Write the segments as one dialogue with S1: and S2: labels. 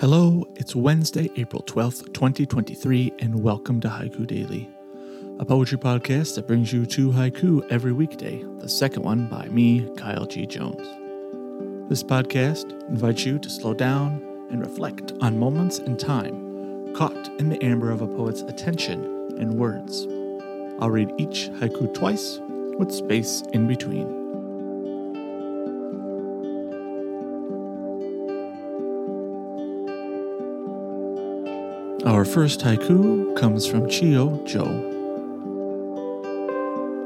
S1: Hello, it's Wednesday, April 12th, 2023, and welcome to Haiku Daily, a poetry podcast that brings you two haiku every weekday, the second one by me, Kyle G. Jones. This podcast invites you to slow down and reflect on moments in time caught in the amber of a poet's attention and words. I'll read each haiku twice with space in between. Our first haiku comes from Chiyo-jo.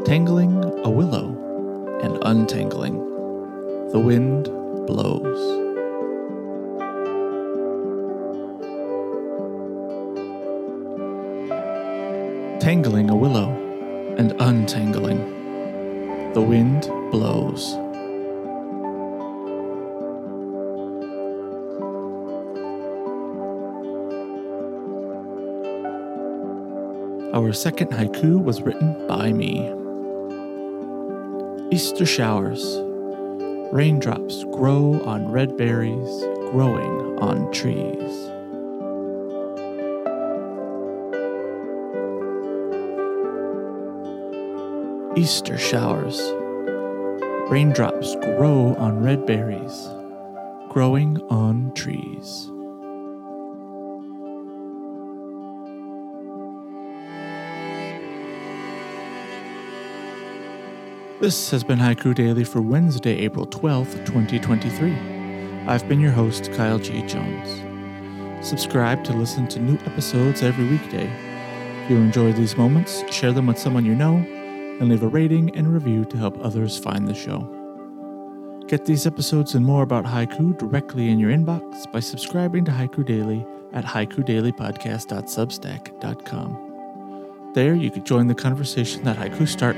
S1: Tangling a willow and untangling, the wind blows. Tangling a willow and untangling, the wind blows. Our second haiku was written by me. Easter showers. Raindrops grow on red berries, growing on trees. Easter showers. Raindrops grow on red berries, growing on trees. This has been Haiku Daily for Wednesday, April 12th, 2023. I've been your host, Kyle G. Jones. Subscribe to listen to new episodes every weekday. If you enjoy these moments, share them with someone you know, and leave a rating and review to help others find the show. Get these episodes and more about haiku directly in your inbox by subscribing to Haiku Daily at haikudailypodcast.substack.com. There, you can join the conversation that haiku start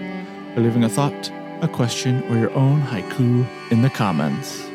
S1: by leaving a thought, a question, or your own haiku in the comments.